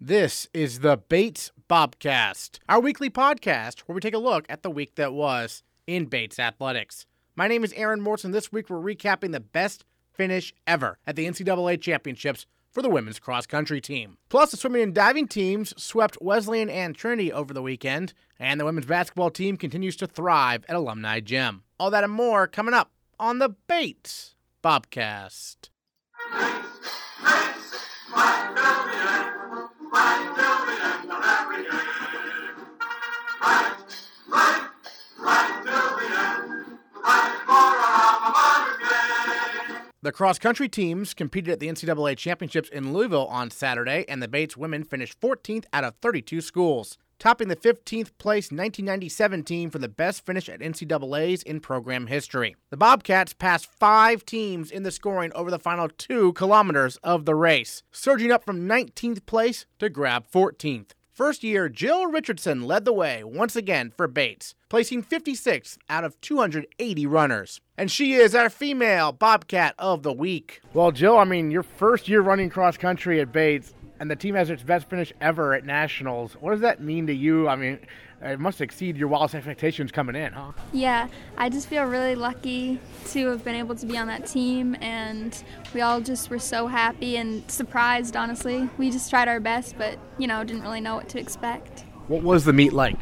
This is the Bates Bobcast, our weekly podcast where we take a look at the week that was in Bates athletics. My name is Aaron Morrison. This week we're recapping the best finish ever at the NCAA championships for the women's cross country team. Plus, the swimming and diving teams swept Wesleyan and Trinity over the weekend, and the women's basketball team continues to thrive at Alumni Gym. All that and more coming up on the Bates Bobcast. The cross country teams competed at the NCAA championships in Louisville on Saturday, and the Bates women finished 14th out of 32 schools, topping the 15th place 1997 team for the best finish at NCAA's in program history. The Bobcats passed five teams in the scoring over the final two kilometers of the race, surging up from 19th place to grab 14th. First year, Jill Richardson led the way once again for Bates, placing 56th out of 280 runners. And she is our female Bobcat of the week. Well, Jill, I mean, your first year running cross country at Bates, and the team has its best finish ever at Nationals. What does that mean to you? I mean, it must exceed your wildest expectations coming in, huh? Yeah, I just feel really lucky to have been able to be on that team, and we all just were so happy and surprised, honestly. We just tried our best, but, you know, didn't really know what to expect. What was the meet like?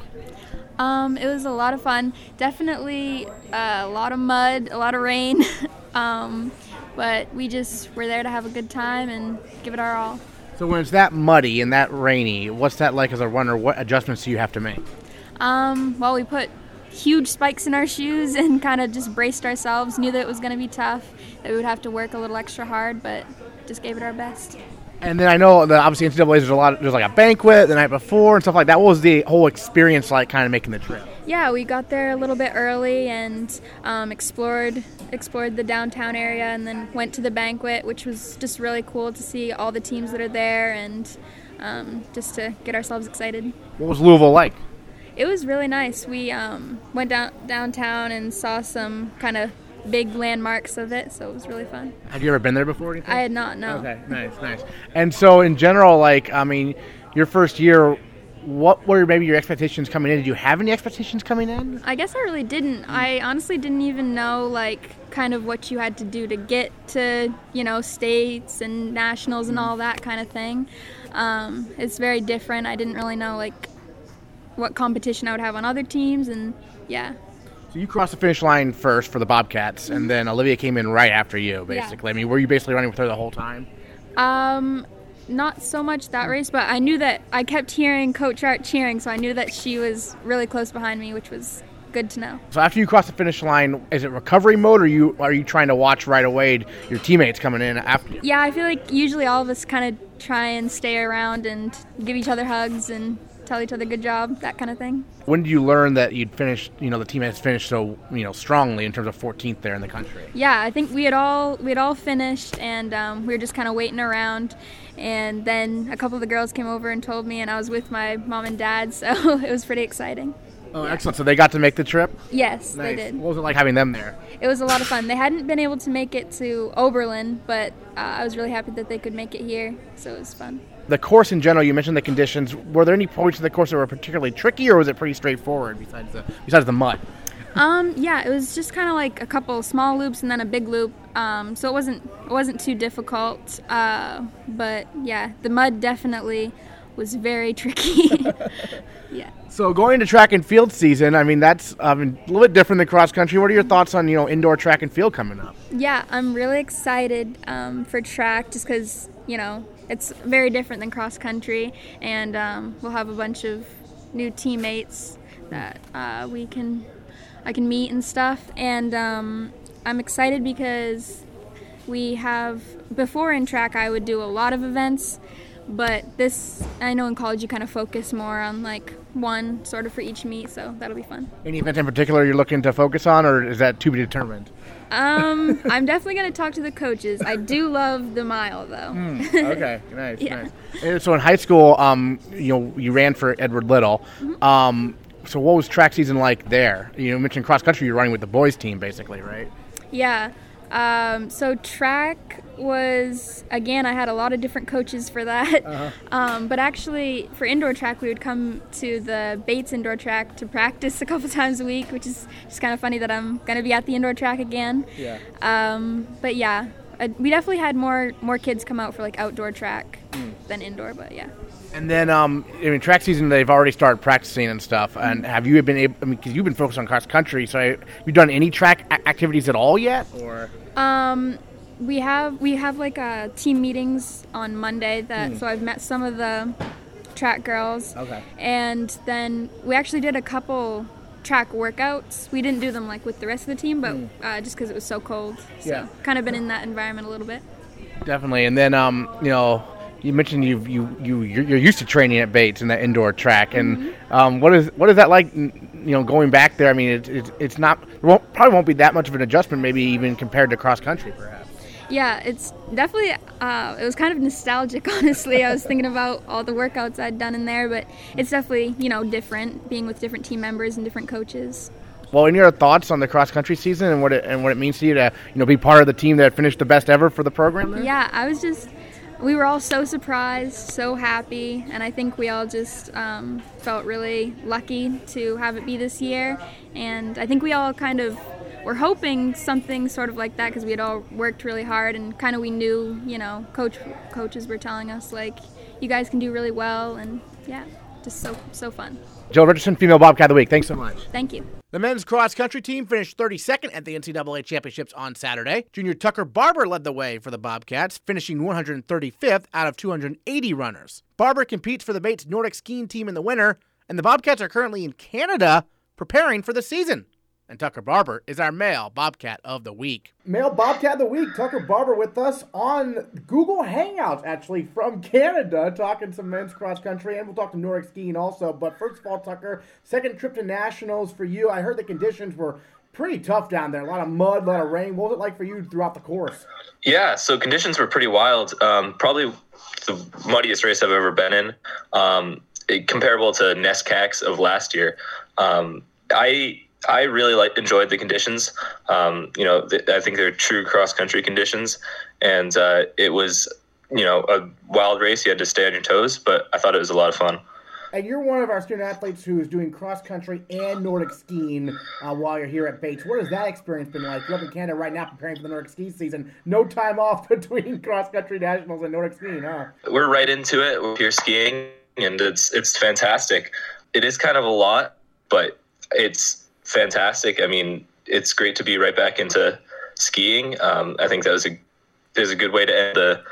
Um, it was a lot of fun. Definitely uh, a lot of mud, a lot of rain, um, but we just were there to have a good time and give it our all. So when it's that muddy and that rainy, what's that like as a runner? What adjustments do you have to make? Um, well, we put huge spikes in our shoes and kind of just braced ourselves. Knew that it was going to be tough, that we would have to work a little extra hard, but just gave it our best. And then I know that obviously NCAA there's a lot. There's like a banquet the night before and stuff like that. What was the whole experience like, kind of making the trip? Yeah, we got there a little bit early and um, explored explored the downtown area, and then went to the banquet, which was just really cool to see all the teams that are there and um, just to get ourselves excited. What was Louisville like? It was really nice. We um, went down downtown and saw some kind of big landmarks of it, so it was really fun. Have you ever been there before? I had not. No. Okay, nice, nice. And so, in general, like, I mean, your first year, what were maybe your expectations coming in? Did you have any expectations coming in? I guess I really didn't. I honestly didn't even know like kind of what you had to do to get to you know states and nationals and all that kind of thing. Um, it's very different. I didn't really know like what competition I would have on other teams, and yeah. So you crossed the finish line first for the Bobcats, and then Olivia came in right after you, basically. I mean, were you basically running with her the whole time? Um, not so much that race, but I knew that I kept hearing Coach Art cheering, so I knew that she was really close behind me, which was good to know. So after you cross the finish line, is it recovery mode, or you are you trying to watch right away your teammates coming in after you? Yeah, I feel like usually all of us kind of try and stay around and give each other hugs and tell each other good job, that kind of thing. When did you learn that you'd finished, you know, the team has finished so, you know, strongly in terms of 14th there in the country? Yeah, I think we had all we had all finished, and um, we were just kind of waiting around. And then a couple of the girls came over and told me, and I was with my mom and dad, so it was pretty exciting. Oh, excellent! So they got to make the trip. Yes, Nice. they did. What was it like having them there? It was a lot of fun. They hadn't been able to make it to Oberlin, but uh, I was really happy that they could make it here, so it was fun. The course in general, you mentioned the conditions. Were there any points in the course that were particularly tricky, or was it pretty straightforward besides the besides the mud? Um, yeah, it was just kind of like a couple small loops and then a big loop. Um, so it wasn't it wasn't too difficult. Uh, but yeah, the mud definitely was very tricky. yeah. So going into track and field season, I mean that's I mean, a little bit different than cross country. What are your thoughts on you know indoor track and field coming up? Yeah, I'm really excited um, for track just because, you know, it's very different than cross country, and um, we'll have a bunch of new teammates that uh, we can I can meet and stuff. And um, I'm excited because we have before in track I would do a lot of events, but this I know in college you kind of focus more on like one sort of for each meet, so that'll be fun. Any event in particular you're looking to focus on, or is that to be determined? Um, I'm definitely going to talk to the coaches. I do love the mile though. okay, nice, Yeah. nice. And so in high school, um, you know, you ran for Edward Little. Mm-hmm. Um, so what was track season like there? You mentioned cross country. You're running with the boys team, basically, right? Yeah. Um, so track was again. I had a lot of different coaches for that. Uh-huh. Um, but actually, for indoor track, we would come to the Bates indoor track to practice a couple times a week, which is just kind of funny that I'm gonna be at the indoor track again. Yeah. Um, but yeah, uh, we definitely had more more kids come out for like outdoor track mm. than indoor. But yeah. And then, um, I mean, track season, they've already started practicing and stuff. And mm-hmm. have you been able, I mean, because you've been focused on cross country, so have you done any track a- activities at all yet? Or? Um, we have we have like uh, team meetings on Monday that mm. so I've met some of the track girls. Okay. And then we actually did a couple track workouts. We didn't do them like with the rest of the team, but mm. uh, just because it was so cold. So yeah. kind of been in that environment a little bit. Definitely. And then um, you know, you mentioned you you you you're used to training at Bates in that indoor track, and mm-hmm. um, what is what is that like? You know, going back there. I mean, it's it's, it's not won't, probably won't be that much of an adjustment, maybe even compared to cross country, perhaps. Yeah, it's definitely. Uh, it was kind of nostalgic, honestly. I was thinking about all the workouts I'd done in there, but it's definitely you know different being with different team members and different coaches. Well, any other thoughts on the cross country season and what it and what it means to you to you know be part of the team that finished the best ever for the program? There? Yeah, I was just we were all so surprised, so happy, and I think we all just um, felt really lucky to have it be this year. And I think we all kind of were hoping something sort of like that because we had all worked really hard and kind of we knew, you know, coach coaches were telling us like, you guys can do really well, and yeah, just so so fun. Jill Richardson, female Bobcat of the week. Thanks so much. Thank you. The men's cross country team finished 32nd at the NCAA championships on Saturday. Junior Tucker Barber led the way for the Bobcats, finishing 135th out of 280 runners. Barber competes for the Bates Nordic skiing team in the winter, and the Bobcats are currently in Canada preparing for the season. And Tucker Barber is our male Bobcat of the week. Male Bobcat of the week, Tucker Barber with us on Google Hangouts, actually, from Canada, talking some men's cross country, and we'll talk to Nordic skiing also. But first of all, Tucker, second trip to nationals for you. I heard the conditions were pretty tough down there. A lot of mud, a lot of rain. What was it like for you throughout the course? Yeah, so conditions were pretty wild. Um, probably the muddiest race I've ever been in, um, it, comparable to NESCACs of last year. Um, I I really like enjoyed the conditions. Um, you know, th- I think they're true cross country conditions, and uh, it was you know a wild race. You had to stay on your toes, but I thought it was a lot of fun. And you're one of our student athletes who is doing cross country and Nordic skiing uh, while you're here at Bates. What has that experience been like? You're up in Canada right now preparing for the Nordic ski season. No time off between cross country nationals and Nordic skiing, huh? We're right into it with your skiing, and it's it's fantastic. It is kind of a lot, but it's fantastic. I mean, it's great to be right back into skiing. Um, I think that was a is a good way to end the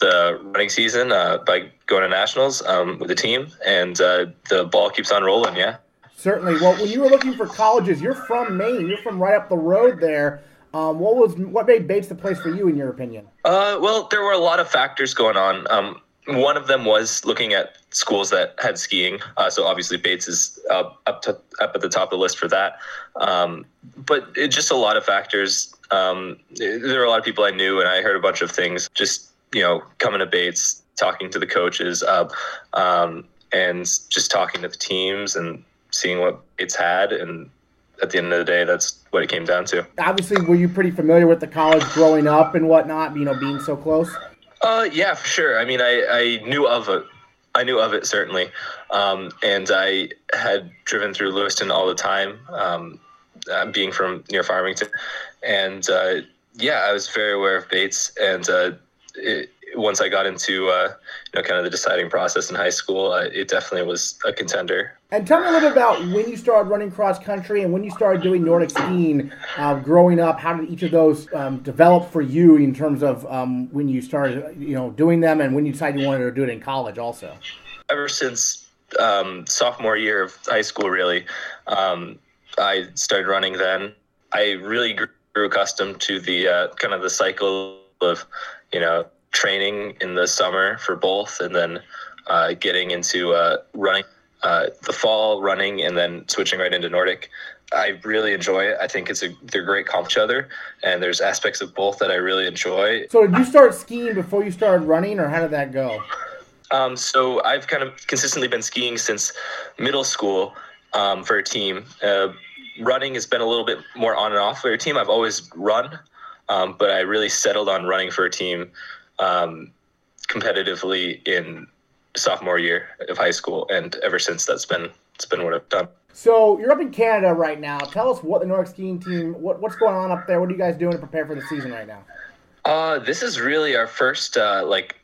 the running season uh, by going to nationals um, with the team, and uh, the ball keeps on rolling. Yeah, certainly. Well, when you were looking for colleges, you're from Maine. You're from right up the road there. Um, what was what made Bates the place for you, in your opinion? Uh, well, there were a lot of factors going on. Um, one of them was looking at schools that had skiing. Uh, so obviously Bates is up up, to, up at the top of the list for that. Um, but it, just a lot of factors. Um, there were a lot of people I knew, and I heard a bunch of things. Just you know, coming to Bates, talking to the coaches, uh, um, and just talking to the teams and seeing what Bates had. And at the end of the day, that's what it came down to. Obviously, were you pretty familiar with the college growing up and whatnot? You know, being so close. Uh, yeah, for sure. I mean, I, I knew of it. I knew of it certainly, um, and I had driven through Lewiston all the time, um, uh, being from near Farmington, and uh, yeah, I was very aware of Bates. And uh, it, once I got into uh, you know kind of the deciding process in high school, uh, it definitely was a contender. And tell me a little bit about when you started running cross country and when you started doing Nordic skiing. Uh, growing up, how did each of those um, develop for you in terms of um, when you started, you know, doing them, and when you decided you wanted to do it in college, also? Ever since um, sophomore year of high school, really, um, I started running. Then I really grew accustomed to the uh, kind of the cycle of, you know, training in the summer for both, and then uh, getting into uh, running uh, the fall, running, and then switching right into Nordic. I really enjoy it. I think it's a they're great comp each other, and there's aspects of both that I really enjoy. So did you start skiing before you started running, or how did that go? Um, so I've kind of consistently been skiing since middle school um, for a team. Uh, running has been a little bit more on and off for a team. I've always run, Um, but I really settled on running for a team um, competitively in sophomore year of high school, and ever since that's been it's been what I've done. So you're up in Canada right now. Tell us what the Nordic skiing team, what, what's going on up there? What are you guys doing to prepare for the season right now? Uh, this is really our first uh, like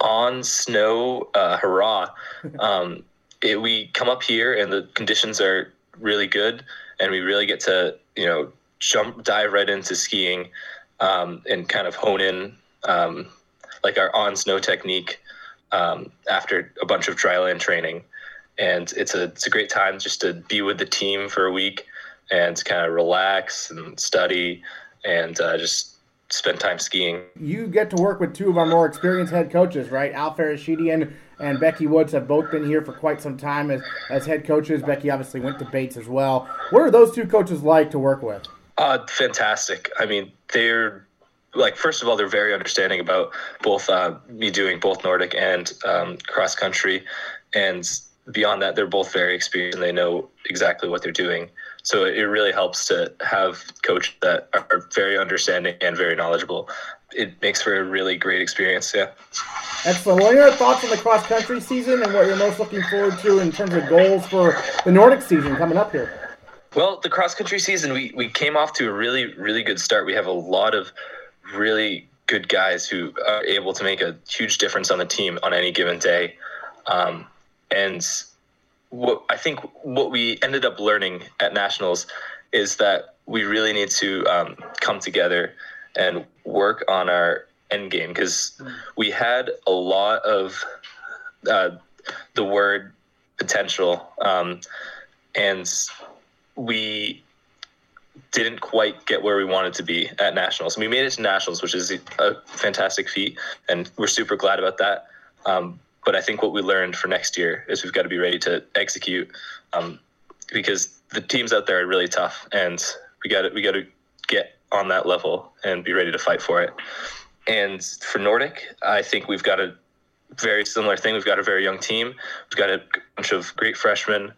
on snow uh, hurrah. Um, it, we come up here and the conditions are really good, and we really get to you know jump dive right into skiing um, and kind of hone in um, like our on snow technique um, after a bunch of dry land training. And it's a it's a great time just to be with the team for a week and kind of relax and study and uh, just spend time skiing. You get to work with two of our more experienced head coaches, right? Al Farashidian and Becky Woods have both been here for quite some time as, as head coaches. Becky obviously went to Bates as well. What are those two coaches like to work with? Uh, fantastic. I mean, they're like first of all, they're very understanding about both uh, me doing both Nordic and um, cross country, and beyond that, they're both very experienced and they know exactly what they're doing. So it really helps to have coaches that are very understanding and very knowledgeable. It makes for a really great experience. Yeah. Excellent. What are your thoughts on the cross country season and what you're most looking forward to in terms of goals for the Nordic season coming up here? Well, the cross country season, we, we came off to a really, really good start. We have a lot of really good guys who are able to make a huge difference on the team on any given day. Um, and what I think what we ended up learning at nationals is that we really need to um, come together and work on our end game because we had a lot of uh, the word potential um, and we didn't quite get where we wanted to be at nationals. And We made it to nationals, which is a fantastic feat, and we're super glad about that. Um, but I think what we learned for next year is we've got to be ready to execute, um, because the teams out there are really tough, and we got to we got to get on that level and be ready to fight for it. And for Nordic, I think we've got a very similar thing. We've got a very young team. We've got a bunch of great freshmen,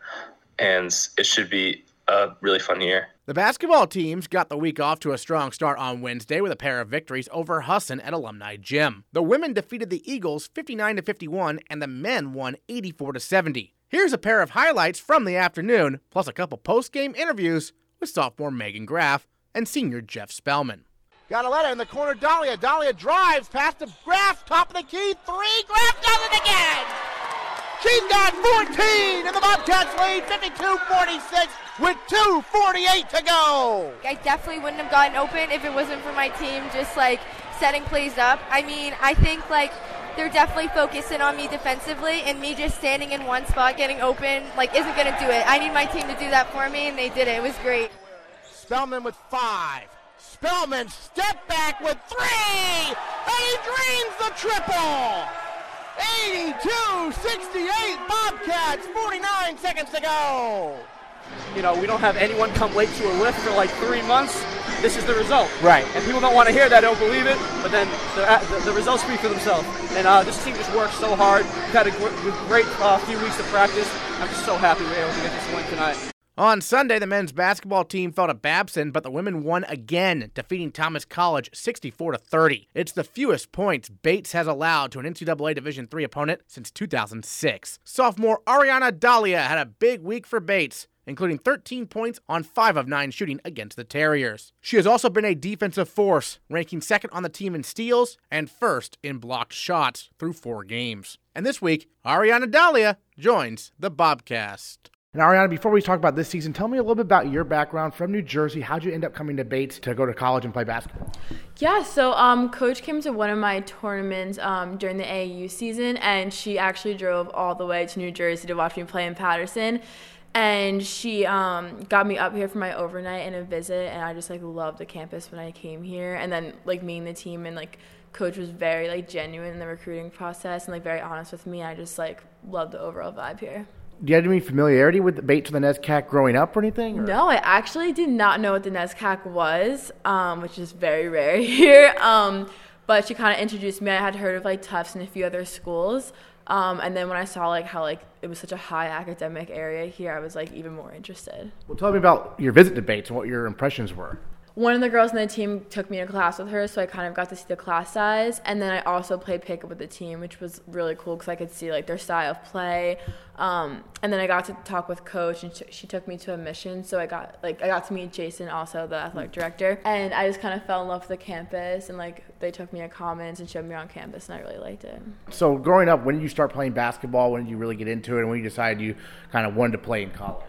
and it should be a really fun year. The basketball teams got the week off to a strong start on Wednesday with a pair of victories over Husson at Alumni Gym. The women defeated the Eagles 59 to 51 and the men won 84 to 70. Here's a pair of highlights from the afternoon, plus a couple post-game interviews with sophomore Meghan Graff and senior Jeff Spellman. Got a letter in the corner, Dalia. Dalia drives past the Graff, top of the key, three. Graff does it again! She's got 14 and the Bobcats lead 52-46 with 2.48 to go. I definitely wouldn't have gotten open if it wasn't for my team just like setting plays up. I mean, I think like they're definitely focusing on me defensively and me just standing in one spot getting open like isn't going to do it. I need my team to do that for me and they did it. It was great. Spellman with 5. Spellman step back with 3 and he dreams the triple. 82-68 Bobcats, 49 seconds to go. You know, we don't have anyone come late to a lift for like three months. This is the result. Right. And people don't want to hear that, don't believe it, but then the, the, the results speak for themselves. And uh, this team just worked so hard. We've had a great uh, few weeks of practice. I'm just so happy we were able to get this win tonight. On Sunday, the men's basketball team fell to Babson, but the women won again, defeating Thomas College 64 to 30. It's the fewest points Bates has allowed to an NCAA Division III opponent since 2006. Sophomore Ariana Dalia had a big week for Bates, including 13 points on 5 of 9 shooting against the Terriers. She has also been a defensive force, ranking second on the team in steals and first in blocked shots through 4 games. And this week, Ariana Dalia joins the Bobcast. And Ariana, before we talk about this season, tell me a little bit about your background from New Jersey. How'd you end up coming to Bates to go to college and play basketball? Yeah, so um, coach came to one of my tournaments um, during the AAU season, and she actually drove all the way to New Jersey to watch me play in Paterson. And she um, got me up here for my overnight and a visit, and I just like loved the campus when I came here. And then like meeting the team and like coach was very like genuine in the recruiting process and like very honest with me. I just like loved the overall vibe here do you have any familiarity with the Bates or the NESCAC growing up or anything? Or? No, I actually did not know what the NESCAC was, um, which is very rare here. Um, but she kind of introduced me. I had heard of like Tufts and a few other schools. Um, and then when I saw like how like it was such a high academic area here, I was like even more interested. Well, tell me about your visit to Bates and what your impressions were. One of the girls on the team took me to class with her, so I kind of got to see the class size. And then I also played pickup with the team, which was really cool because I could see like their style of play. Um, and then I got to talk with coach, and sh- she took me to a mission. So I got like I got to meet Jason, also the athletic director, and I just kind of fell in love with the campus. And like they took me to Commons and showed me around campus, and I really liked it. So, growing up, when did you start playing basketball? When did you really get into it? And when you decided you kind of wanted to play in college?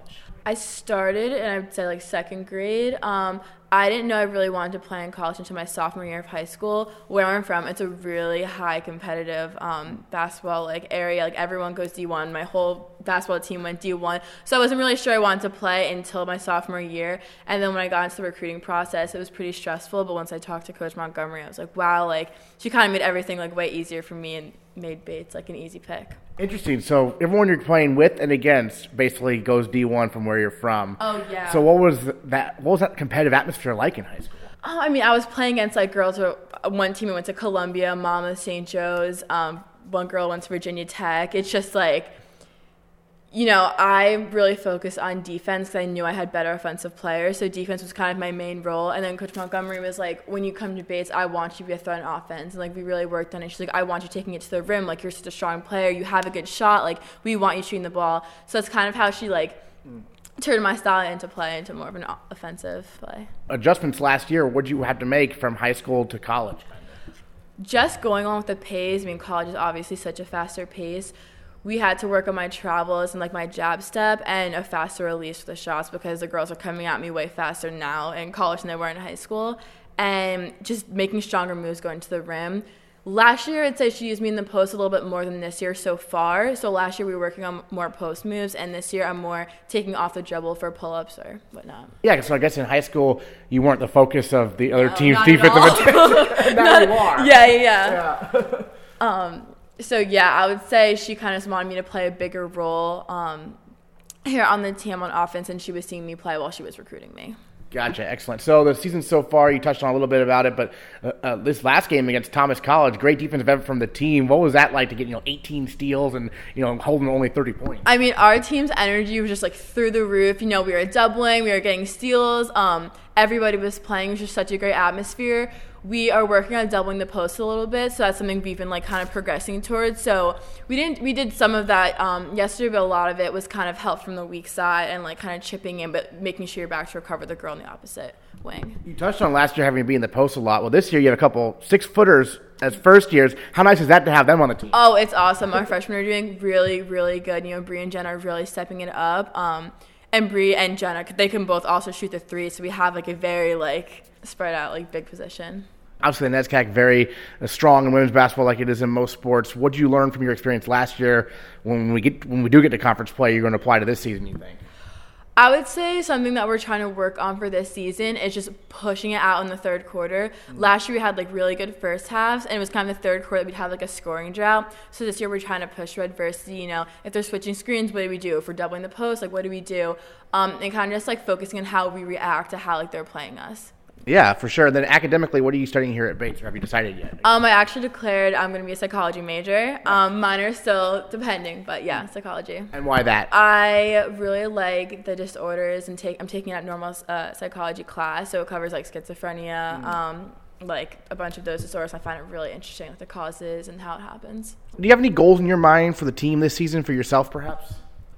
I started, and I would say like second grade. Um, I didn't know I really wanted to play in college until my sophomore year of high school. Where I'm from, it's a really high competitive um, basketball like area. Like everyone goes D1. My whole basketball team went D1, so I wasn't really sure I wanted to play until my sophomore year. And then when I got into the recruiting process, it was pretty stressful. But once I talked to Coach Montgomery, I was like, wow, like she kind of made everything like way easier for me and made Bates like an easy pick. Interesting. So everyone you're playing with and against basically goes D1 from where you're from. Oh yeah. So what was that? What was that competitive atmosphere like in high school? Oh, I mean, I was playing against like girls. One team went to Columbia, Mama St. Joe's. Um, one girl went to Virginia Tech. It's just like you know, I really focused on defense because I knew I had better offensive players. So defense was kind of my main role. And then Coach Montgomery was like, when you come to Bates, I want you to be a threat in offense. And like we really worked on it. She's like, I want you taking it to the rim. Like you're such a strong player. You have a good shot. Like we want you shooting the ball. So that's kind of how she like turned my style into play into more of an offensive play. Adjustments last year. What did you have to make from high school to college? Just going on with the pace. I mean, college is obviously such a faster pace we had to work on my travels and like my jab step and a faster release for the shots because the girls are coming at me way faster now in college than they were in high school and just making stronger moves going to the rim last year i'd say she used me in the post a little bit more than this year so far. So last year we were working on more post moves and this year i'm more taking off the dribble for pull-ups or whatnot. Yeah so i guess in high school you weren't the focus of the other no, team's defensive attention now you are. Yeah yeah, yeah. um, so yeah, I would say she kind of wanted me to play a bigger role um, here on the team on offense, and she was seeing me play while she was recruiting me. Gotcha, excellent. So the season so far, you touched on a little bit about it, but uh, uh, this last game against Thomas College, great defensive effort from the team. What was that like to get you know 18 steals and you know holding only 30 points? I mean, our team's energy was just like through the roof. You know, we were doubling, we were getting steals. Um, everybody was playing. It was just such a great atmosphere we are working on doubling the post a little bit so that's something we've been like kind of progressing towards. So we didn't we did some of that um, yesterday but a lot of it was kind of help from the weak side and like kind of chipping in but making sure you're back to recover the girl in the opposite wing. You touched on last year having to be in the post a lot. Well this year you have a couple six footers as first years. How nice is that to have them on the team? Oh it's awesome. Our freshmen are doing really really good. You know Bree and Jen are really stepping it up um, and Bree and Jenna they can both also shoot the three so we have like a very like spread out like big position obviously the NESCAC very uh, strong in women's basketball like it is in most sports. What did you learn from your experience last year when we get when we do get to conference play you're going to apply to this season, you think? I would say something that we're trying to work on for this season is just pushing it out in the third quarter. Mm-hmm. Last year we had like really good first halves, and it was kind of the third quarter that we'd have like a scoring drought. So this year we're trying to push adversity. You know, if they're switching screens, what do we do? If we're doubling the post, like what do we do? Um, and kind of just like focusing on how we react to how like they're playing us. Yeah, for sure. Then academically, what are you studying here at Bates? Or have you decided yet? Um, I actually declared I'm going to be a psychology major. Um, mine are still depending, but yeah, psychology. And why that? I really like the disorders and take. I'm taking a normal uh, psychology class, so it covers like schizophrenia. Mm. Um, like a bunch of those disorders. I find it really interesting, like the causes and how it happens. Do you have any goals in your mind for the team this season, for yourself, perhaps?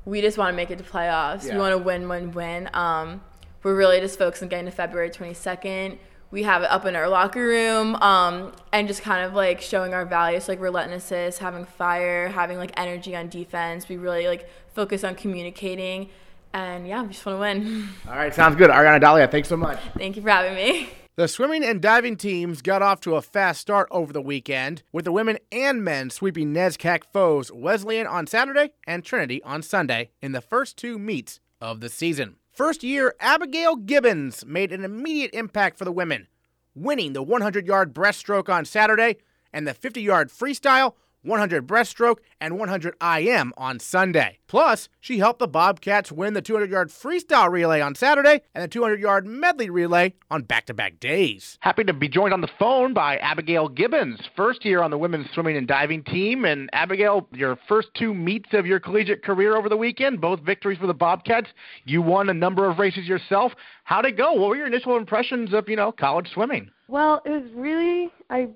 We just want to make it to playoffs. Yeah. We want to win, win, win. Um, we're really just focused on getting to February 22nd. We have it up in our locker room um, and just kind of like showing our values, like relentlessness, having fire, having like energy on defense. We really like focus on communicating. And yeah, we just want to win. All right, sounds good. Ariana Dalia, thanks so much. Thank you for having me. The swimming and diving teams got off to a fast start over the weekend, with the women and men sweeping NESCAC foes Wesleyan on Saturday and Trinity on Sunday in the first two meets of the season. First year, Abigail Gibbons made an immediate impact for the women, winning the 100 yard breaststroke on Saturday and the 50 yard freestyle 100 breaststroke, and 100 IM on Sunday. Plus, she helped the Bobcats win the 200 yard freestyle relay on Saturday and the 200 yard medley relay on back to back days. Happy to be joined on the phone by Abigail Gibbons, first year on the women's swimming and diving team. And Abigail, your first two meets of your collegiate career over the weekend, both victories for the Bobcats. You won a number of races yourself. How'd it go? What were your initial impressions of, you know, college swimming? Well, it was really, I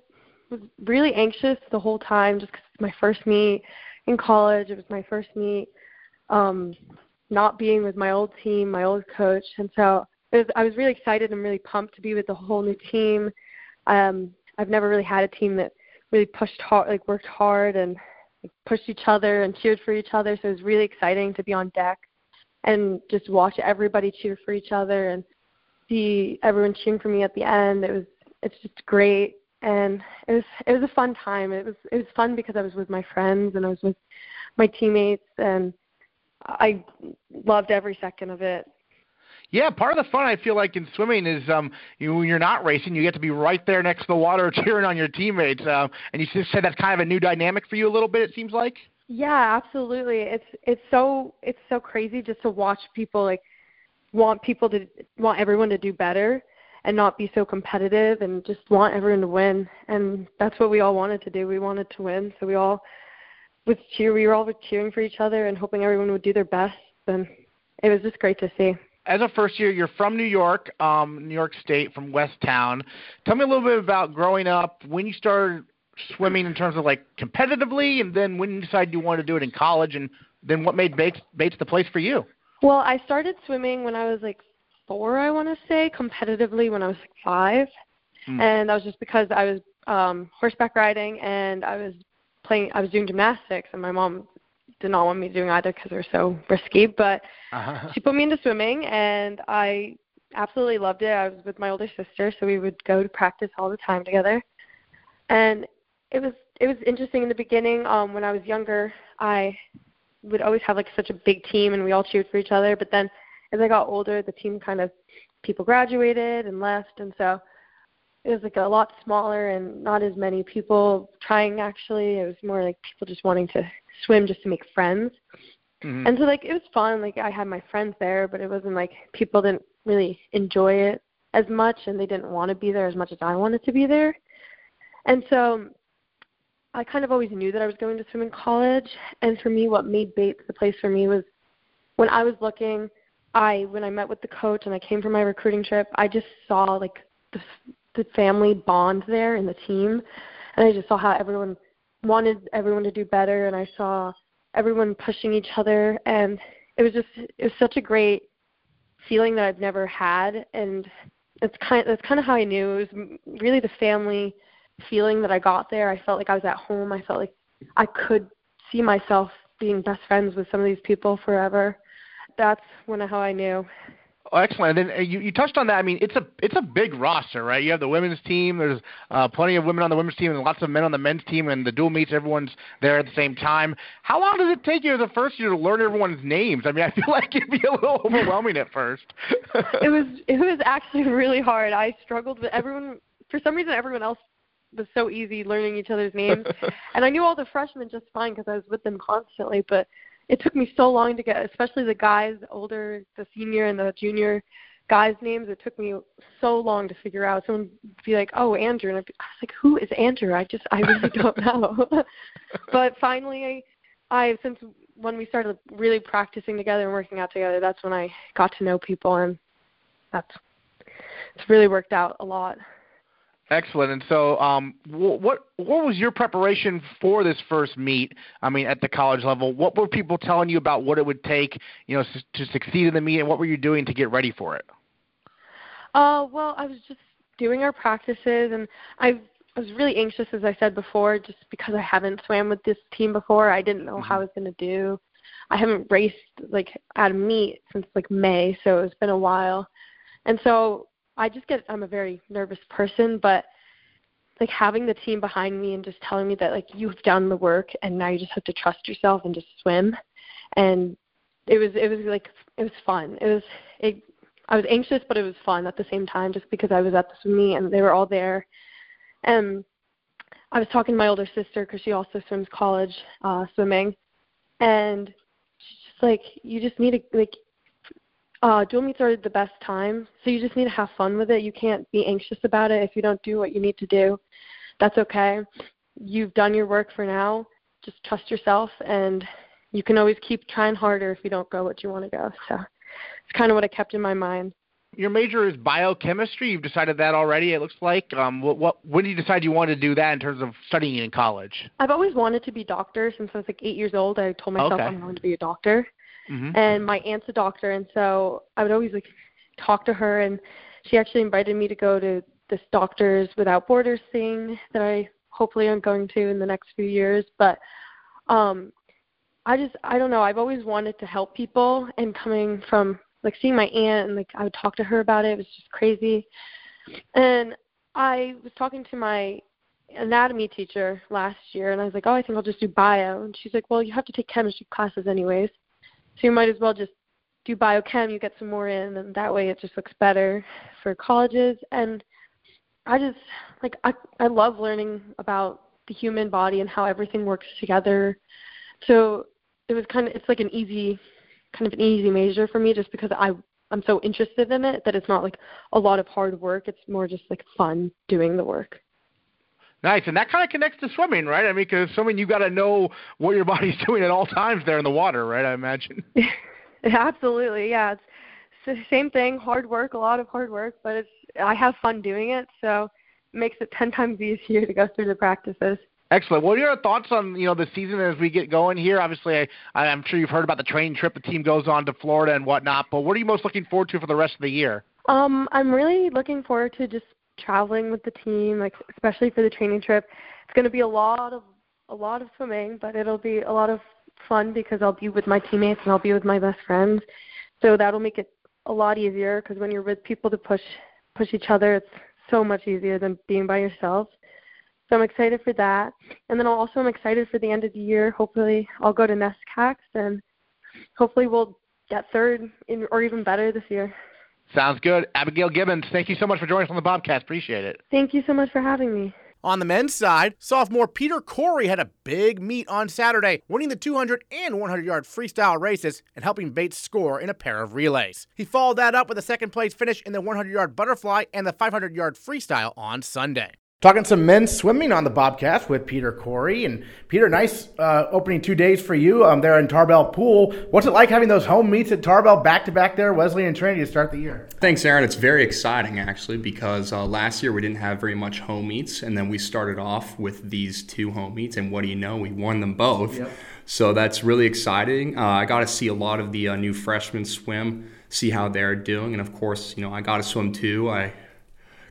was really anxious the whole time just because it's my first meet in college. It was my first meet um, not being with my old team, my old coach, and so it was, I was really excited and really pumped to be with the whole new team. Um, I've never really had a team that really pushed hard, like worked hard and like, pushed each other and cheered for each other. So it was really exciting to be on deck and just watch everybody cheer for each other and see everyone cheering for me at the end. It was it's just great and it was it was a fun time. It was it was fun because I was with my friends and I was with my teammates and I loved every second of it. Yeah, part of the fun I feel like in swimming is um, you, when you're not racing, you get to be right there next to the water cheering on your teammates. Uh, and you just said that's kind of a new dynamic for you a little bit. It seems like. Yeah, absolutely. It's it's so it's so crazy just to watch people like want people to want everyone to do better and not be so competitive and just want everyone to win. And that's what we all wanted to do. We wanted to win, so we all was cheer. We were all cheering for each other and hoping everyone would do their best. And it was just great to see. As a first year, you're from New York, um, New York State, from West Town. Tell me a little bit about growing up, when you started swimming in terms of like competitively, and then when you decided you wanted to do it in college, and then what made Bates, Bates the place for you? Well, I started swimming when I was like four, I want to say, competitively when I was like five, mm. and that was just because I was um horseback riding and I was playing. I was doing gymnastics, and my mom did not want me doing either because they were so risky. But uh-huh. she put me into swimming, and I absolutely loved it. I was with my older sister, so we would go to practice all the time together, and it was it was interesting in the beginning. Um, when I was younger, I would always have like such a big team, and we all cheered for each other. But then as I got older, the team kind of people graduated and left, and so it was like a lot smaller and not as many people trying actually. It was more like people just wanting to swim just to make friends. Mm-hmm. And so like it was fun, like I had my friends there, but it wasn't like people didn't really enjoy it as much and they didn't want to be there as much as I wanted to be there. And so I kind of always knew that I was going to swim in college and for me what made Bates the place for me was when I was looking I when I met with the coach and I came for my recruiting trip, I just saw like the the family bond there in the team, and I just saw how everyone wanted everyone to do better, and I saw everyone pushing each other, and it was just it was such a great feeling that I've never had, and it's kind that's kind of how I knew it was really the family feeling that I got there. I felt like I was at home. I felt like I could see myself being best friends with some of these people forever. That's when how I knew Oh, excellent. And then uh, you, you touched on that. I mean, it's a it's a big roster, right? You have the women's team. There's uh, plenty of women on the women's team, and lots of men on the men's team. And the dual meets, everyone's there at the same time. How long does it take you as a first year to learn everyone's names? I mean, I feel like it'd be a little overwhelming at first. it was it was actually really hard. I struggled with everyone. For some reason, everyone else was so easy learning each other's names, and I knew all the freshmen just fine because I was with them constantly. But it took me so long to get, especially the guys, older, the senior and the junior guys' names. It took me so long to figure out. Someone would be like, "Oh, Andrew," and I'd be, I was like, "Who is Andrew?" I just, I really don't know. but finally, I, I since when we started really practicing together and working out together, that's when I got to know people, and that's it's really worked out a lot. Excellent. And so, um, what what was your preparation for this first meet? I mean, at the college level, what were people telling you about what it would take, you know, to succeed in the meet, and what were you doing to get ready for it? Uh, well, I was just doing our practices, and I I was really anxious, as I said before, just because I haven't swam with this team before. I didn't know mm-hmm. how I was going to do. I haven't raced like at a meet since like May, so it's been a while, and so I just get I'm a very nervous person, but like having the team behind me and just telling me that like you've done the work and now you just have to trust yourself and just swim and it was it was like it was fun. It was it I was anxious but it was fun at the same time just because I was at the swim and they were all there. And I was talking to my older sister because she also swims college uh, swimming, and she's just like, you just need to like. Uh, dual meets are the best time, so you just need to have fun with it. You can't be anxious about it if you don't do what you need to do. That's okay. You've done your work for now. Just trust yourself, and you can always keep trying harder if you don't go what you want to go. So it's kind of what I kept in my mind. Your major is biochemistry. You've decided that already. It looks like. Um, what, what when did you decide you wanted to do that in terms of studying in college? I've always wanted to be a doctor since I was like eight years old. I told myself Okay. I'm going to be a doctor, Mm-hmm. and my aunt's a doctor, and so I would always like talk to her, and she actually invited me to go to this Doctors Without Borders thing that I hopefully am going to in the next few years. But um, I just I don't know. I've always wanted to help people, and coming from like seeing my aunt and like I would talk to her about it, it was just crazy. And I was talking to my anatomy teacher last year, and I was like, oh, I think I'll just do bio. And she's like, well, you have to take chemistry classes anyways, so you might as well just do biochem. You get some more in, and that way it just looks better for colleges. And I just like I I love learning about the human body and how everything works together. So it was kind of it's like an easy kind of an easy major for me just because I I'm so interested in it that it's not like a lot of hard work. It's more just like fun doing the work. Nice, and that kind of connects to swimming, right? I mean, because swimming, you got to know what your body's doing at all times there in the water, right? I imagine. Absolutely, yeah. It's, it's the same thing, hard work, a lot of hard work, but it's I have fun doing it, so it makes it ten times easier to go through the practices. Excellent. What are your thoughts on you know the season as we get going here? Obviously, I, I'm sure you've heard about the training trip the team goes on to Florida and whatnot. But what are you most looking forward to for the rest of the year? Um, I'm really looking forward to just traveling with the team, like especially for the training trip. It's going to be a lot of a lot of swimming, but it'll be a lot of fun because I'll be with my teammates and I'll be with my best friends. So that'll make it a lot easier because when you're with people to push push each other, it's so much easier than being by yourself. So I'm excited for that. And then also I'm excited for the end of the year. Hopefully I'll go to NESCACs and hopefully we'll get third in, or even better this year. Sounds good. Abigail Gibbons, thank you so much for joining us on the Bobcast. Appreciate it. Thank you so much for having me. On the men's side, sophomore Pieter Cory had a big meet on Saturday, winning the 200 and 100 yard freestyle races and helping Bates score in a pair of relays. He followed that up with a second place finish in the 100 yard butterfly and the 500 yard freestyle on Sunday. Talking some men's swimming on the Bobcast with Pieter Cory. And Pieter, nice uh, opening two days for you um, there in Tarbell Pool. What's it like having those home meets at Tarbell back to back there, Wesley and Trinity, to start the year? Thanks, Aaron. It's very exciting actually because uh, last year we didn't have very much home meets, and then we started off with these two home meets, and what do you know? We won them both. Yep. So that's really exciting. Uh, I got to see a lot of the uh, new freshmen swim, see how they're doing, and of course, you know, I got to swim too. I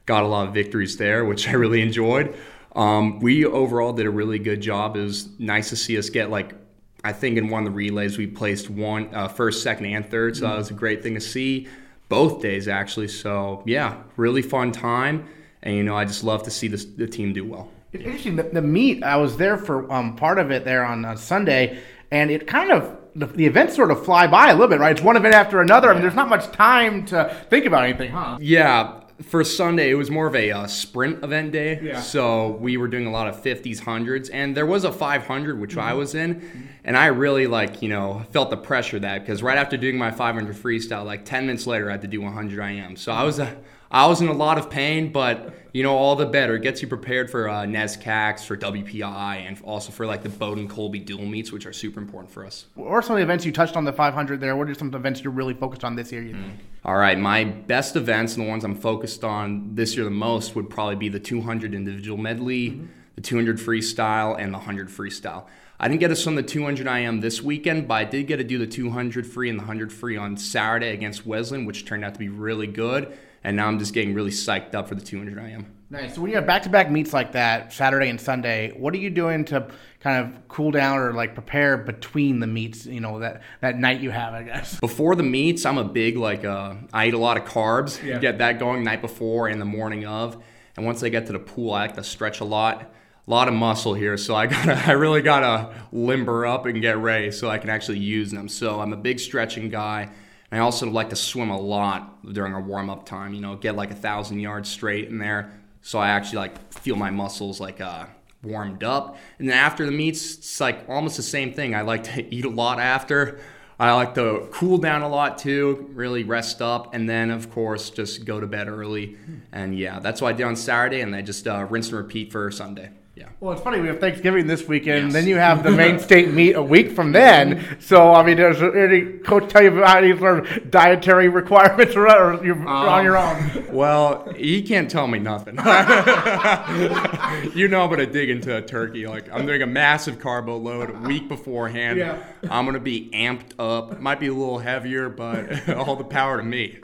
got a lot of victories there, which I really enjoyed. Um, we overall did a really good job. It was nice to see us get like I think in one of the relays we placed one uh, first, second, and third. So that was a great thing to see both days actually. So yeah, really fun time, and you know I just love to see this, the team do well. It's interesting. The, the meet, I was there for um, part of it there on, on Sunday, and it kind of the, the events sort of fly by a little bit, right? It's one event after another. I mean, there's not much time to think about anything, huh? Yeah, for Sunday it was more of a uh, sprint event day. Yeah. So we were doing a lot of 50s, hundreds, and there was a 500 which I was in, and I really like you know felt the pressure that because right after doing my 500 freestyle, like 10 minutes later I had to do 100 IM. So I was a I was in a lot of pain, but you know, all the better. It gets you prepared for uh, NESCACs, for WPI, and also for like the Bowdoin Colby dual meets, which are super important for us. What are some of the events you touched on the 500 there? What are some of the events you're really focused on this year? You think? All right, my best events and the ones I'm focused on this year the most would probably be the 200 individual medley, the 200 freestyle, and the 100 freestyle. I didn't get to swim the 200 IM this weekend, but I did get to do the 200 free and the 100 free on Saturday against Wesleyan, which turned out to be really good. And now I'm just getting really psyched up for the 200 I am. Nice. So when you have back-to-back meets like that, Saturday and Sunday, what are you doing to kind of cool down or like prepare between the meets? You know that that night you have, I guess. Before the meets, I'm a big like uh, I eat a lot of carbs. Yeah. Get that going night before and the morning of. And once I get to the pool, I like to stretch a lot. A lot of muscle here, so I gotta I really gotta limber up and get ready so I can actually use them. So I'm a big stretching guy. And I also like to swim a lot during our warm up time. You know, get like a thousand yards straight in there, so I actually like feel my muscles like uh, warmed up. And then after the meets, it's like almost the same thing. I like to eat a lot after. I like to cool down a lot too, really rest up, and then of course just go to bed early. And yeah, that's what I did on Saturday, and I just uh, rinse and repeat for Sunday. Yeah. Well, it's funny. We have Thanksgiving this weekend, yes. then you have the Maine state meet a week from then. So, I mean, does any coach tell you about any sort of dietary requirements, or, or you're um, on your own? Well, he can't tell me nothing. you know, I'm gonna dig into a turkey. Like I'm doing a massive carbo load a week beforehand. Yeah. I'm gonna be amped up. Might be a little heavier, but all the power to me.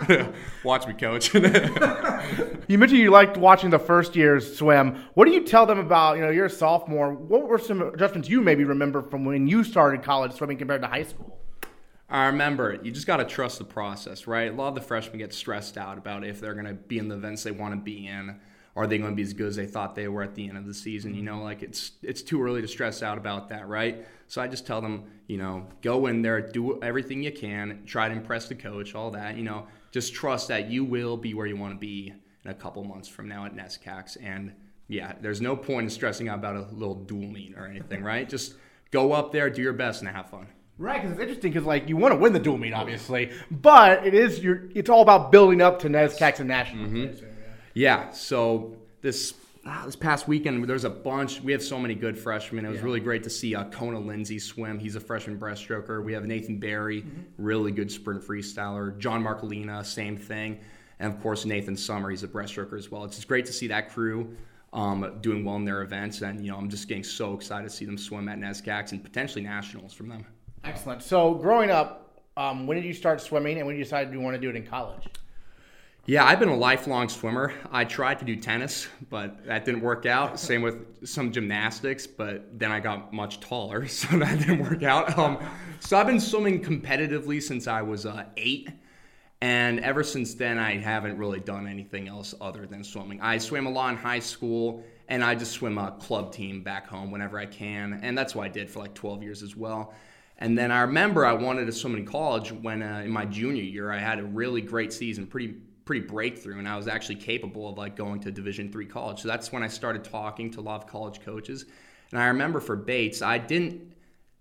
Watch me, coach. you mentioned you liked watching the first year's swim. What do you tell them about? You know know, you're a sophomore. What were some adjustments you maybe remember from when you started college swimming compared to high school? I remember you just got to trust the process, right? A lot of the freshmen get stressed out about if they're going to be in the events they want to be in. Are they going to be as good as they thought they were at the end of the season? You know, like it's it's too early to stress out about that, right? So I just tell them, you know, go in there, do everything you can, try to impress the coach, all that. You know, just trust that you will be where you want to be in a couple months from now at NESCACs and yeah, there's no point in stressing out about a little dual meet or anything, right? Just go up there, do your best, and have fun. Right, because it's interesting because like you want to win the dual meet, obviously, but it is your. It's all about building up to NESCACs and nationals. Mm-hmm. Yeah. So this ah, this past weekend, there's a bunch. We have so many good freshmen. It was yeah. really great to see uh, Kona Lindsay swim. He's a freshman breaststroker. We have Nathan Barry, mm-hmm. really good sprint freestyler. John Marcolina, same thing, and of course Nathan Summer. He's a breaststroker as well. It's just great to see that crew um, doing well in their events. And, you know, I'm just getting so excited to see them swim at NESCACs and potentially nationals from them. Excellent. So, growing up, um, when did you start swimming and when did you decide you want to do it in college? Yeah, I've been a lifelong swimmer. I tried to do tennis, but that didn't work out. Same with some gymnastics, but then I got much taller, so that didn't work out. Um, so I've been swimming competitively since I was uh, eight. And ever since then, I haven't really done anything else other than swimming. I swam a lot in high school, and I just swim a club team back home whenever I can. And that's what I did for like 12 years as well. And then I remember I wanted to swim in college when uh, in my junior year I had a really great season, pretty pretty breakthrough, and I was actually capable of like going to Division three college. So that's when I started talking to a lot of college coaches. And I remember for Bates, I didn't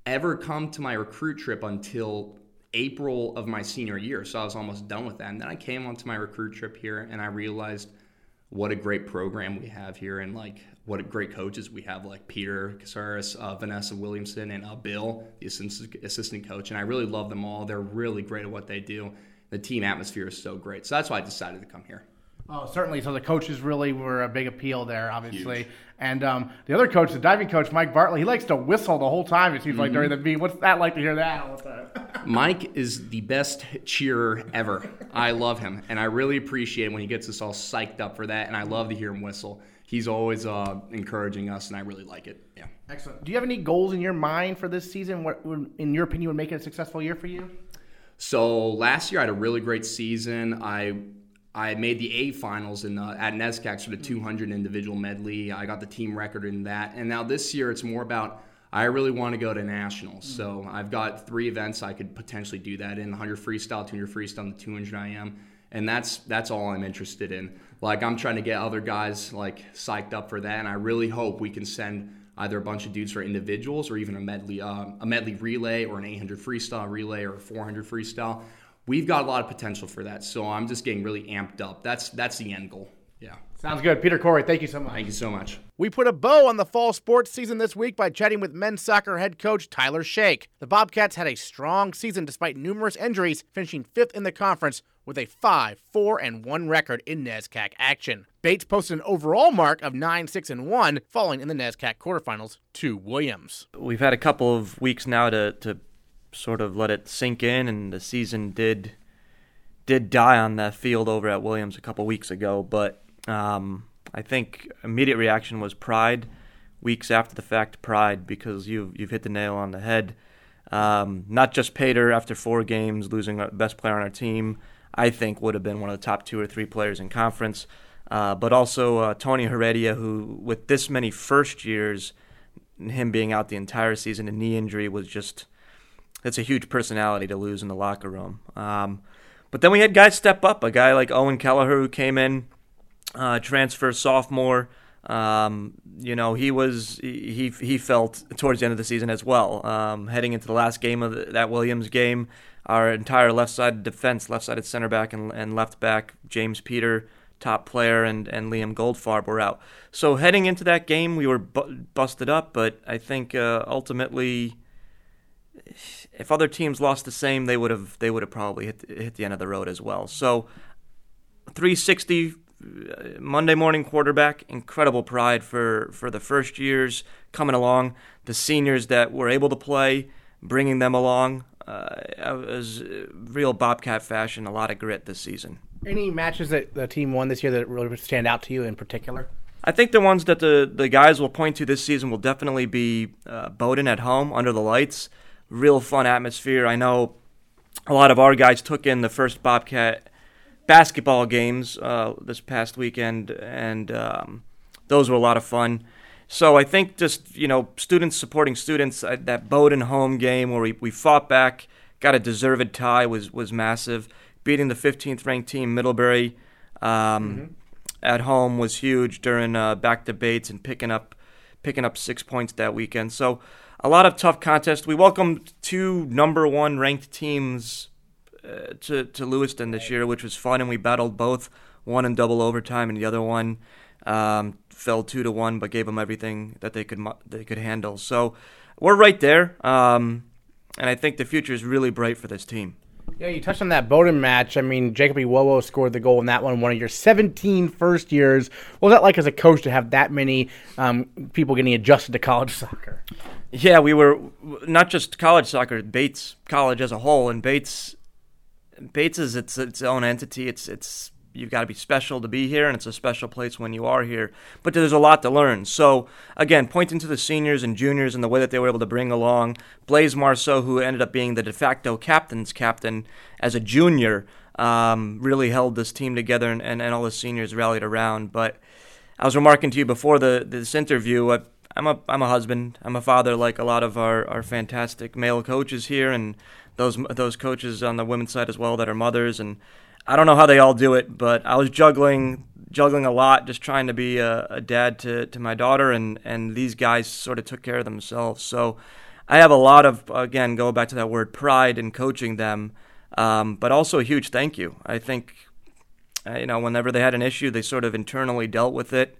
ever come to my recruit trip until April of my senior year. So I was almost done with that. And then I came onto my recruit trip here and I realized what a great program we have here and like what great coaches we have like Peter Casares, uh, Vanessa Williamson, and uh, Bill, the assistant, assistant coach. And I really love them all. They're really great at what they do. The team atmosphere is so great. So that's why I decided to come here. Oh, certainly. So the coaches really were a big appeal there, obviously. Huge. And um, the other coach, the diving coach, Mike Bartley, he likes to whistle the whole time. It seems mm-hmm. like during the meet. What's that like to hear that? Mike is the best cheerer ever. I love him, and I really appreciate when he gets us all psyched up for that. And I love to hear him whistle. He's always uh, encouraging us, and I really like it. Yeah. Excellent. Do you have any goals in your mind for this season? What, in your opinion, would make it a successful year for you? So last year I had a really great season. I I made the A finals in uh, at NESCACs for the 200 individual medley. I got the team record in that, and now this year it's more about I really want to go to nationals. So I've got three events I could potentially do that in: 100 freestyle, 200 freestyle, and the 200 IM, and that's that's all I'm interested in. Like I'm trying to get other guys like psyched up for that, and I really hope we can send either a bunch of dudes for individuals or even a medley uh, a medley relay or an 800 freestyle relay or a 400 freestyle we've got a lot of potential for that. So I'm just getting really amped up. That's that's the end goal. Yeah. Sounds good. Pieter Cory, thank you so much. Thank you so much. We put a bow on the fall sports season this week by chatting with men's soccer head coach Tyler Sheikh. The Bobcats had a strong season despite numerous injuries, finishing fifth in the conference with a 5 4 and 1 record in NESCAC action. Bates posted an overall mark of 9 6 and 1, falling in the NESCAC quarterfinals to Williams. We've had a couple of weeks now to, to sort of let it sink in, and the season did did die on that field over at Williams a couple weeks ago. But um, I think immediate reaction was pride. Weeks after the fact, pride because you you've hit the nail on the head. Um, not just Pater after four games losing the best player on our team. I think would have been one of the top two or three players in conference. Uh, but also uh, Tony Heredia, who with this many first years, him being out the entire season, a knee injury was just that's a huge personality to lose in the locker room. Um, but then we had guys step up. A guy like Owen Kelleher who came in, uh, transfer sophomore, Um, you know, he was he he felt towards the end of the season as well. Um, heading into the last game of the, that Williams game, our entire left side defense, left sided center back and, and left back, James Peter, top player, and, and Liam Goldfarb were out. So heading into that game, we were bu- busted up, but I think uh, ultimately, if other teams lost the same, they would have they would have probably hit hit the end of the road as well. So 360 Monday morning quarterback, incredible pride for, for the first years coming along, the seniors that were able to play, bringing them along. Uh, it was real Bobcat fashion, a lot of grit this season. Any matches that the team won this year that really stand out to you in particular? I think the ones that the, the guys will point to this season will definitely be uh, Bowdoin at home under the lights. Real fun atmosphere. I know a lot of our guys took in the first Bobcat basketball games uh, this past weekend, and um, those were a lot of fun. So I think just you know students supporting students. Uh, that Bowdoin home game where we, we fought back, got a deserved tie was was massive. Beating the 15th ranked team Middlebury um, mm-hmm. at home was huge during uh, back debates and picking up picking up six points that weekend. So a lot of tough contests. We welcomed two number one ranked teams uh, to to Lewiston this year, which was fun, and we battled both. One in double overtime, and the other one um, fell two to one, but gave them everything that they could they could handle. So we're right there, um, and I think the future is really bright for this team. Yeah, you touched on that Bowdoin match. I mean, Jacob Iwowo scored the goal in that one, one of your 17 first years. What was that like as a coach to have that many um, people getting adjusted to college soccer? Yeah, we were not just college soccer, Bates College as a whole, and Bates Bates is its its own entity. It's it's you've got to be special to be here, and it's a special place when you are here. But there's a lot to learn. So again, pointing to the seniors and juniors and the way that they were able to bring along Blaise Marceau, who ended up being the de facto captain's captain as a junior, um, really held this team together, and, and, and all the seniors rallied around. But I was remarking to you before the this interview. Uh, I'm a I'm a husband. I'm a father, like a lot of our, our fantastic male coaches here, and those those coaches on the women's side as well that are mothers, and I don't know how they all do it, but I was juggling juggling a lot, just trying to be a, a dad to, to my daughter, and and these guys sort of took care of themselves. So I have a lot of again go back to that word pride in coaching them, um, but also a huge thank you. I think uh, you know whenever they had an issue, they sort of internally dealt with it.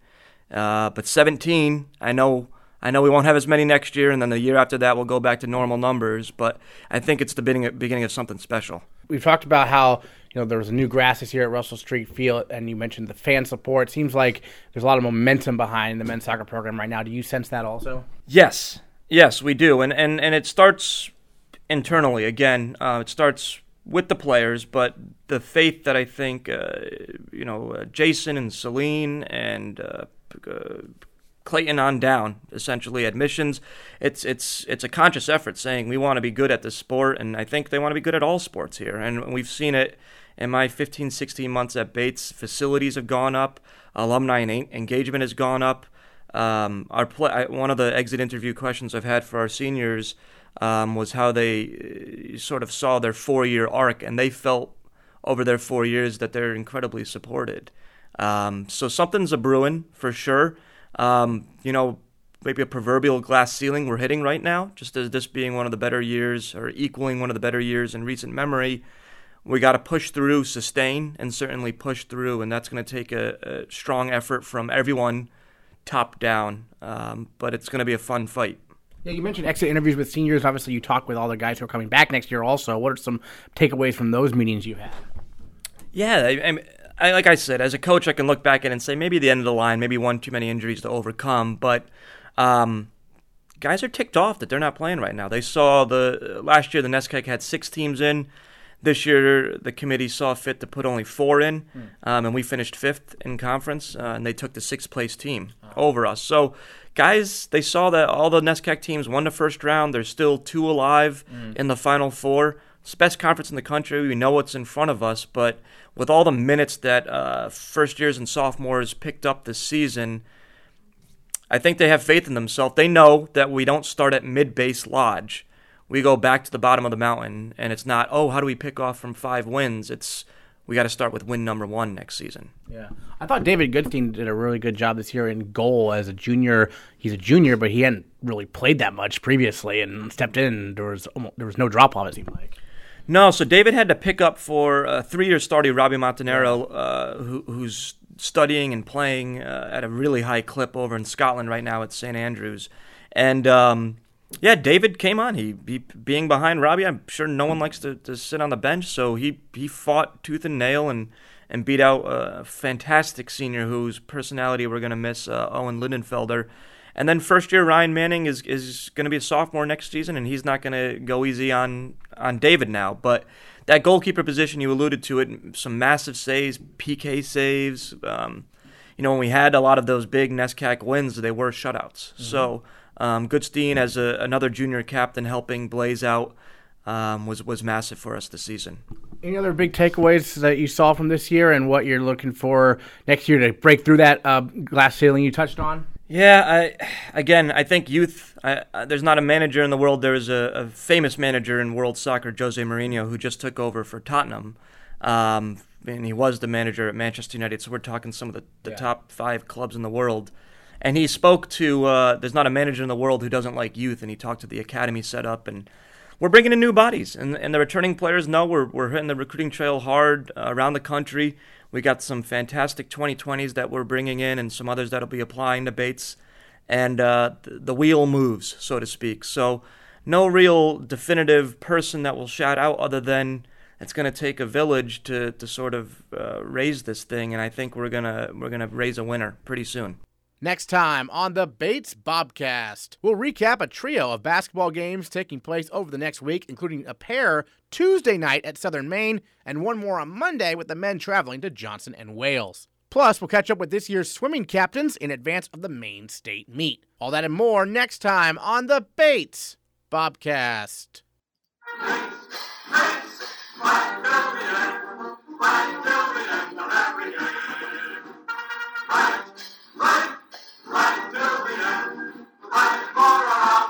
Uh, but 17, I know I know we won't have as many next year, and then the year after that we'll go back to normal numbers. But I think it's the beginning beginning of something special. We've talked about how you know there was a new grass this year at Russell Street Field, and you mentioned the fan support. It seems like there's a lot of momentum behind the men's soccer program right now. Do you sense that also? Yes, yes, we do, and and and it starts internally. Again, uh, it starts with the players, but the faith that I think uh, you know uh, Jason and Celine and uh, Clayton on down, essentially admissions. It's it's it's a conscious effort saying we want to be good at this sport, and I think they want to be good at all sports here. And we've seen it in my 15, 16 months at Bates. Facilities have gone up, alumni engagement has gone up. Um, our play, one of the exit interview questions I've had for our seniors um, was how they uh, sort of saw their four-year arc, and they felt over their four years that they're incredibly supported. Um, so something's a brewing for sure. Um, you know, maybe a proverbial glass ceiling we're hitting right now, just as this being one of the better years or equaling one of the better years in recent memory. We got to push through, sustain, and certainly push through, and that's going to take a, a, strong effort from everyone, top down. Um, but it's going to be a fun fight. Yeah, you mentioned exit interviews with seniors. Obviously, you talk with all the guys who are coming back next year. Also, what are some takeaways from those meetings you had? Yeah, I, I, I, like I said, as a coach, I can look back at and say maybe the end of the line, maybe one too many injuries to overcome. But um, guys are ticked off that they're not playing right now. They saw the last year the NESCAC had six teams in. This year the committee saw fit to put only four in, mm. um, and we finished fifth in conference, uh, and they took the sixth place team oh. over us. So guys, they saw that all the NESCAC teams won the first round. There's still two alive mm. in the final four. It's the best conference in the country. We know what's in front of us, but with all the minutes that uh, first years and sophomores picked up this season, I think they have faith in themselves. They know that we don't start at mid base lodge. We go back to the bottom of the mountain, and it's not, oh, how do we pick off from five wins? It's we got to start with win number one next season. Yeah, I thought David Goodstein did a really good job this year in goal as a junior. He's a junior, but he hadn't really played that much previously, and stepped in. There was almost, there was no drop off. It seemed like. No, so David had to pick up for a three-year starter, Robbie Montanaro, uh, who, who's studying and playing uh, at a really high clip over in Scotland right now at St Andrews, and um, yeah, David came on. He, he, being behind Robbie, I'm sure no one likes to, to sit on the bench, so he he fought tooth and nail and and beat out a fantastic senior whose personality we're gonna miss, uh, Owen Lindenfelder. And then first year Ryan Manning is is going to be a sophomore next season, and he's not going to go easy on on David now. But that goalkeeper position, you alluded to it, some massive saves, PK saves. Um, you know, when we had a lot of those big NESCAC wins, they were shutouts. Mm-hmm. So um, Goodstein as a, another junior captain helping Blaise out um, was was massive for us this season. Any other big takeaways that you saw from this year, and what you're looking for next year to break through that uh, glass ceiling you touched on? Yeah, I, again, I think youth. I, there's not a manager in the world. There's a, a, famous manager in world soccer, Jose Mourinho, who just took over for Tottenham, um, and he was the manager at Manchester United. So we're talking some of the, the yeah. top five clubs in the world and he spoke to uh, there's not a manager in the world who doesn't like youth and he talked to the academy setup and we're bringing in new bodies and, and the returning players know we're, we're hitting the recruiting trail hard uh, around the country we got some fantastic 2020s that we're bringing in and some others that'll be applying to Bates and uh, the, the wheel moves so to speak. So no real definitive person that will shout out other than it's going to take a village to, to sort of uh, raise this thing. And i think we're going to we're going to raise a winner pretty soon Next time on the Bates Bobcast, we'll recap a trio of basketball games taking place over the next week, including a pair Tuesday night at Southern Maine and one more on Monday with the men traveling to Johnson and Wales. Plus, we'll catch up with this year's swimming captains in advance of the Maine State meet. All that and more next time on the Bates Bobcast. Right! Laura.